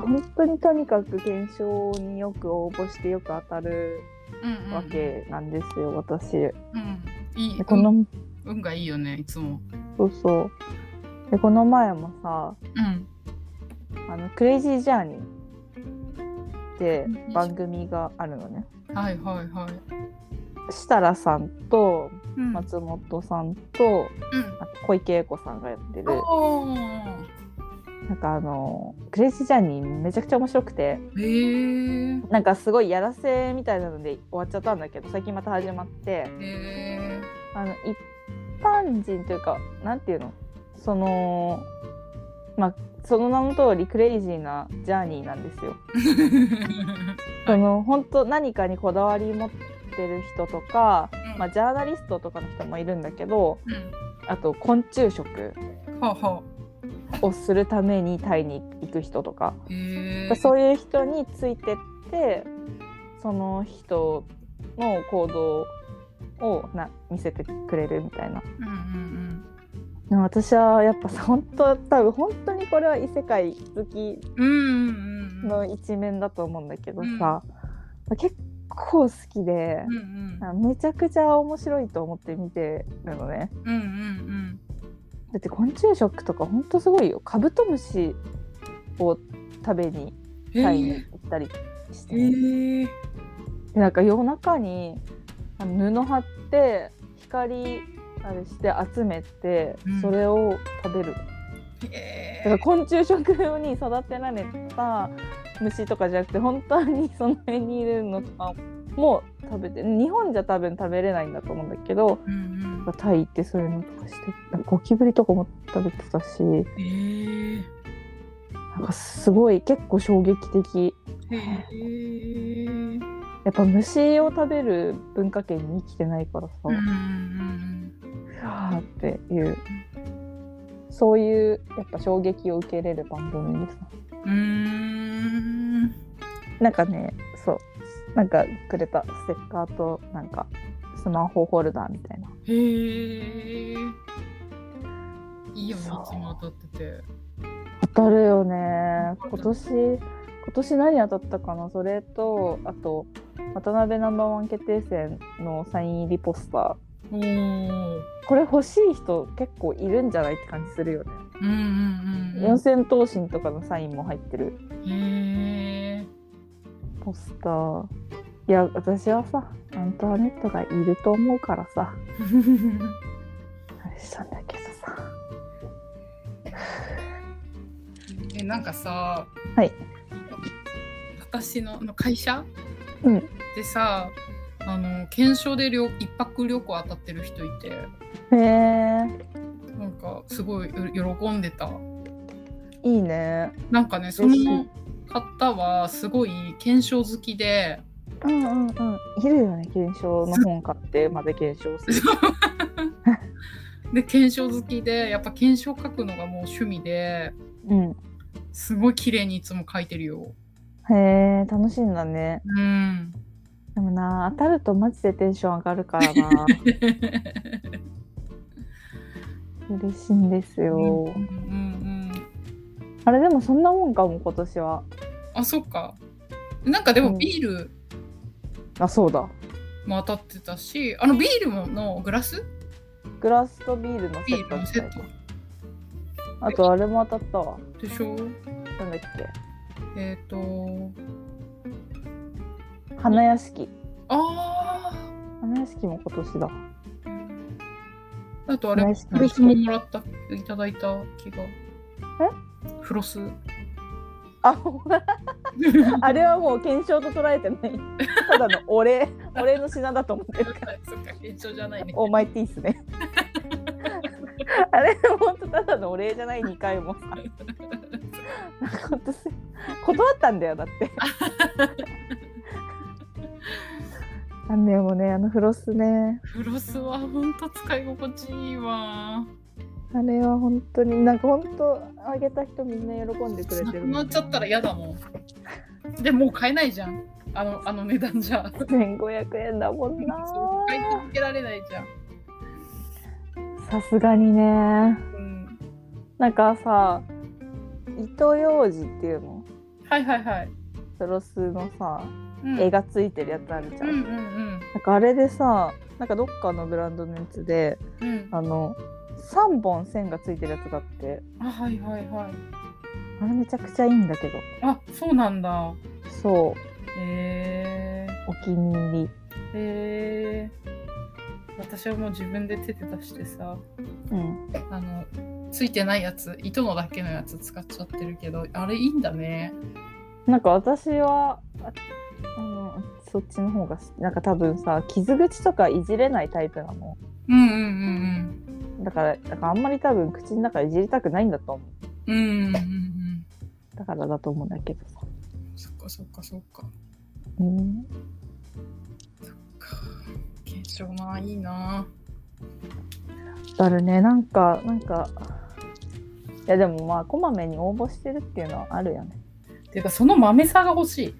か本当にとにかく検証によく応募してよく当たるうんうん。わけなんですよ、私。うん。いい。でこの、運がいいよねいつも。そうそう。でこの前もさうん。あのクレイジージャーニーって番組があるのね。はいはいはい。設楽さんとうん。松本さんと、あと小池栄子さんがやってるなんかあのクレイジージャーニーめちゃくちゃ面白くて。なんかすごいやらせみたいなので終わっちゃったんだけど最近また始まって。あの一般人というかなんていうの？そのまあその名の通りクレイジーなジャーニーなんですよ。その本当何かにこだわり持ってる人とか、まあ、ジャーナリストとかの人もいるんだけどうん。あと昆虫食。はあはをするためにタイに行く人とか、そういう人についてってその人の行動をな見せてくれるみたいな。うんうんでも私はやっぱさ本当多分本当にこれは異世界好きうんうんうんうん。の一面だと思うんだけどさ、結構好きでうんうん。めちゃくちゃ面白いと思って見てるのね。うんうんだって昆虫食とか本当すごいよ。カブトムシを食べにうんタイにへ行ったりして、えへえでなんか夜中にあの布貼って光あれして集めてうん。それを食べる、へだから昆虫食用に育てられた虫とかじゃなくて本当にその辺にいるのとかも食べて日本じゃ多分食べれないんだと思うんだけどうんうんタイ行ってそういうのとかしてゴキブリとかも食べてたしへえなんかすごい結構衝撃的。へえやっぱ虫を食べる文化圏に生きてないからさ、うわーっていう。そういうやっぱ衝撃を受けれる番組です。うんうん。なんかねそう。なんかくれたステッカーとなんかスマホホルダーみたいな。へえいいよねいつも当たって。て当たるよね。今年今年何当たったかな？それとあと渡辺ナンバーワン決定戦のサイン入りポスター。これ欲しい人結構いるんじゃないって感じするよね、うんうんうん四千頭身とかのサインも入ってる。へえポスターいや私はさアントワネットがいると思うからさ。あれしたんだけどさ。えなんかさはい。私のあの会社、うん。でさあの検証で旅一泊旅行当たってる人いて。へえなんかすごいよ喜んでた。いいね。なんかねその方はすごい検証好きでうんうんうん。いるよね検証の本買ってまで検証する。で検証好きでやっぱ検証書くのがもう趣味でうん。すごい綺麗にいつも書いてるよ。へえ楽しいんだね。うん。でもな当たるとマジでテンション上がるからな。嬉しいんですよ、うんうんうん。あれでもそんなもんかも今年は。あそっか。なんかでもうん。ビールあそうだ。も当たってたし、あのビールものグラス？グラスとビールのセット。みたいルのセット。あとあれも当たったわ。でしょ？なんだっけ？えっ、と花屋敷あ花屋敷も今年だ。ああとあれフロスももらったいただいた気が。え？フロス？ああれはもう検証と捉えてない。ただのお礼お礼の品だと思ってるから。そっか現状じゃないね。オーマイティースね。あれほんとただのお礼じゃない2回も断ったんだよだって。あんねもうねあのフロスね。フロスはほんと使い心地いいわあれは本当になんか本当あげた人みんな喜んでくれてる。もんなっちゃったら嫌だもん。でもう買えないじゃん。あのあの値段じゃ。1500円だもんな。買い続けられないじゃん。さすがにね。うん。なんかさ糸ようじっていうの？はいはいはい。プロスのさ、うん、絵がついてるやつあるじゃん。うんうんなんかあれでさなんかどっかのブランドのやつでうん。うん。あの3本線がついてるやつがあってあはいはいはい。あれめちゃくちゃいいんだけどあそうなんだ。そうへえお気に入りー。へえー。私はもう自分で手で出してさ、うんあの、ついてないやつ、糸のだけのやつ使っちゃってるけど、あれいいんだね。なんか私はああのそっちの方がなんか多分さ傷口とかいじれないタイプなのうんうんうんだからだからあんまり多分口の中いじりたくないんだと思ううん。うんうん。だからだと思うんだけどさそっかそっかそっか。うんか化粧な、いいな。だるねなんかなんかいやでもまあこまめに応募してるっていうのはあるよねていうか、その豆さが欲しい。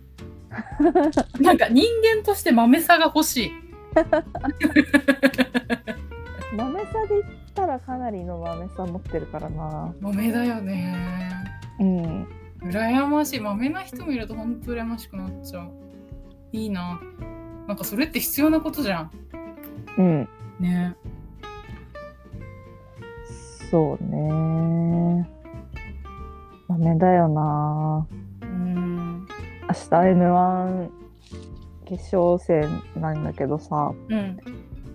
なんか人間として豆さが欲しい。豆さでたらかなりの豆さ持ってるからな豆だよね。うん羨ましい。豆な人見ると本当羨ましくなっちゃう。いいな。なんかそれって必要なことじゃん。うんね。そうね豆だよなうん。明日 N1 決勝戦なんだけどさ、うん。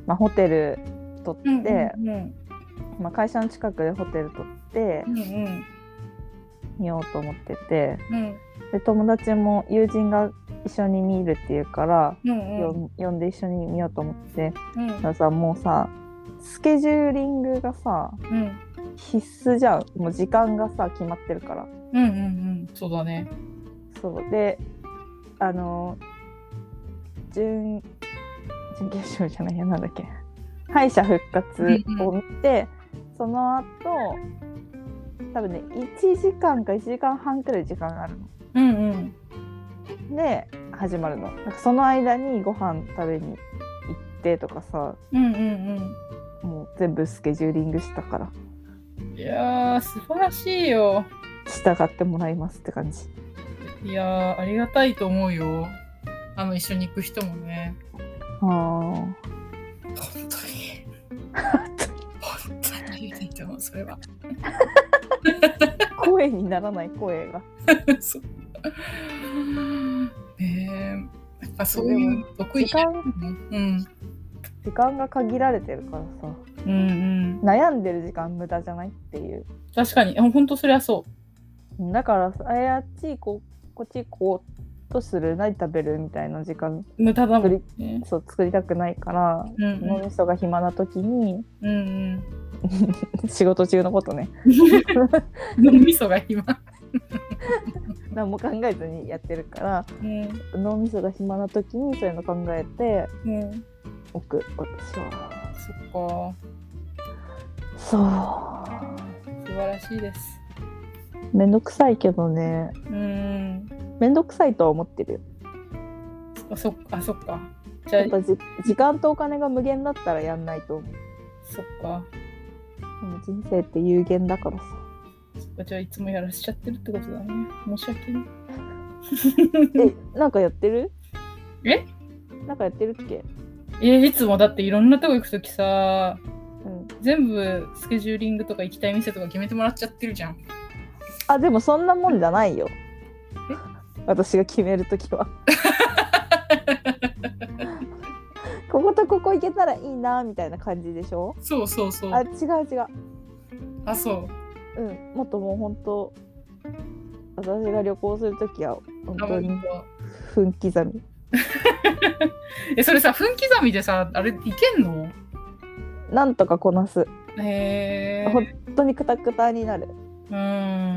まあ、ホテル取って、うん。うん。まあ、会社の近くでホテル取ってうん。うん。見ようと思っててうん。で友達も友人が一緒に見るっていうから、うん。よ呼んで一緒に見ようと思ってうん。だからさもうさスケジューリングがさうん。必須じゃんもう時間がさ決まってるからうん。うん。うん。そうだね。そうであの準準決勝じゃないやなんだっけ敗者復活を見て、その後多分ね1時間か1時間半くらい時間があるうん。うん。ので始まるのなんかその間にご飯食べに行ってとかさうん。うん。もう全部スケジューリングしたからうん。いやー、素晴らしいよ。従ってもらいますって感じいやー、ありがたいと思うよ。あの、一緒に行く人もね。あー本当に。それは。声にならない声が そう。えー、やっぱそういう得意時間うん。時間が限られてるからさうんうん。悩んでる時間無駄じゃないっていう確かに、あ本当そりゃそだからあっち行こうこっち行こうとする？何食べる？みたいな時間う。無駄だもんね。そう作りたくないからうんうん脳みそが暇な時にうんうん。仕事中のことね 脳みそが今。何も考えずにやってるからうん。脳みそが暇な時にそういうの考えてうん。おく私はそっか。そう素晴らしいです。めんどくさいけどねうん。めんどくさいとは思ってるよあ、そっか、あそっか。じゃあやっ、ぱじ時間とお金が無限だったらやんないと思うそっか。でも人生って有限だからさそっかじゃあ、いつもやらしちゃってるってことだね。申し訳ない。えなんかやってる？え？なんかやってるっけ？え、いつもだっていろんなとこ行くときさ、うん全部スケジューリングとか行きたい店とか決めてもらっちゃってるじゃん。あでもそんなもんじゃないよえ私が決めるときはこことここ行けたらいいなみたいな感じでしょ？そうそうそう。ああ違う違うそう。うんもっともう本当私が旅行するときは本あ当に分刻み え、それさ、分刻みでさ、あれいけんの？なんとかこなすへえ。本当にクタクタになるうーん。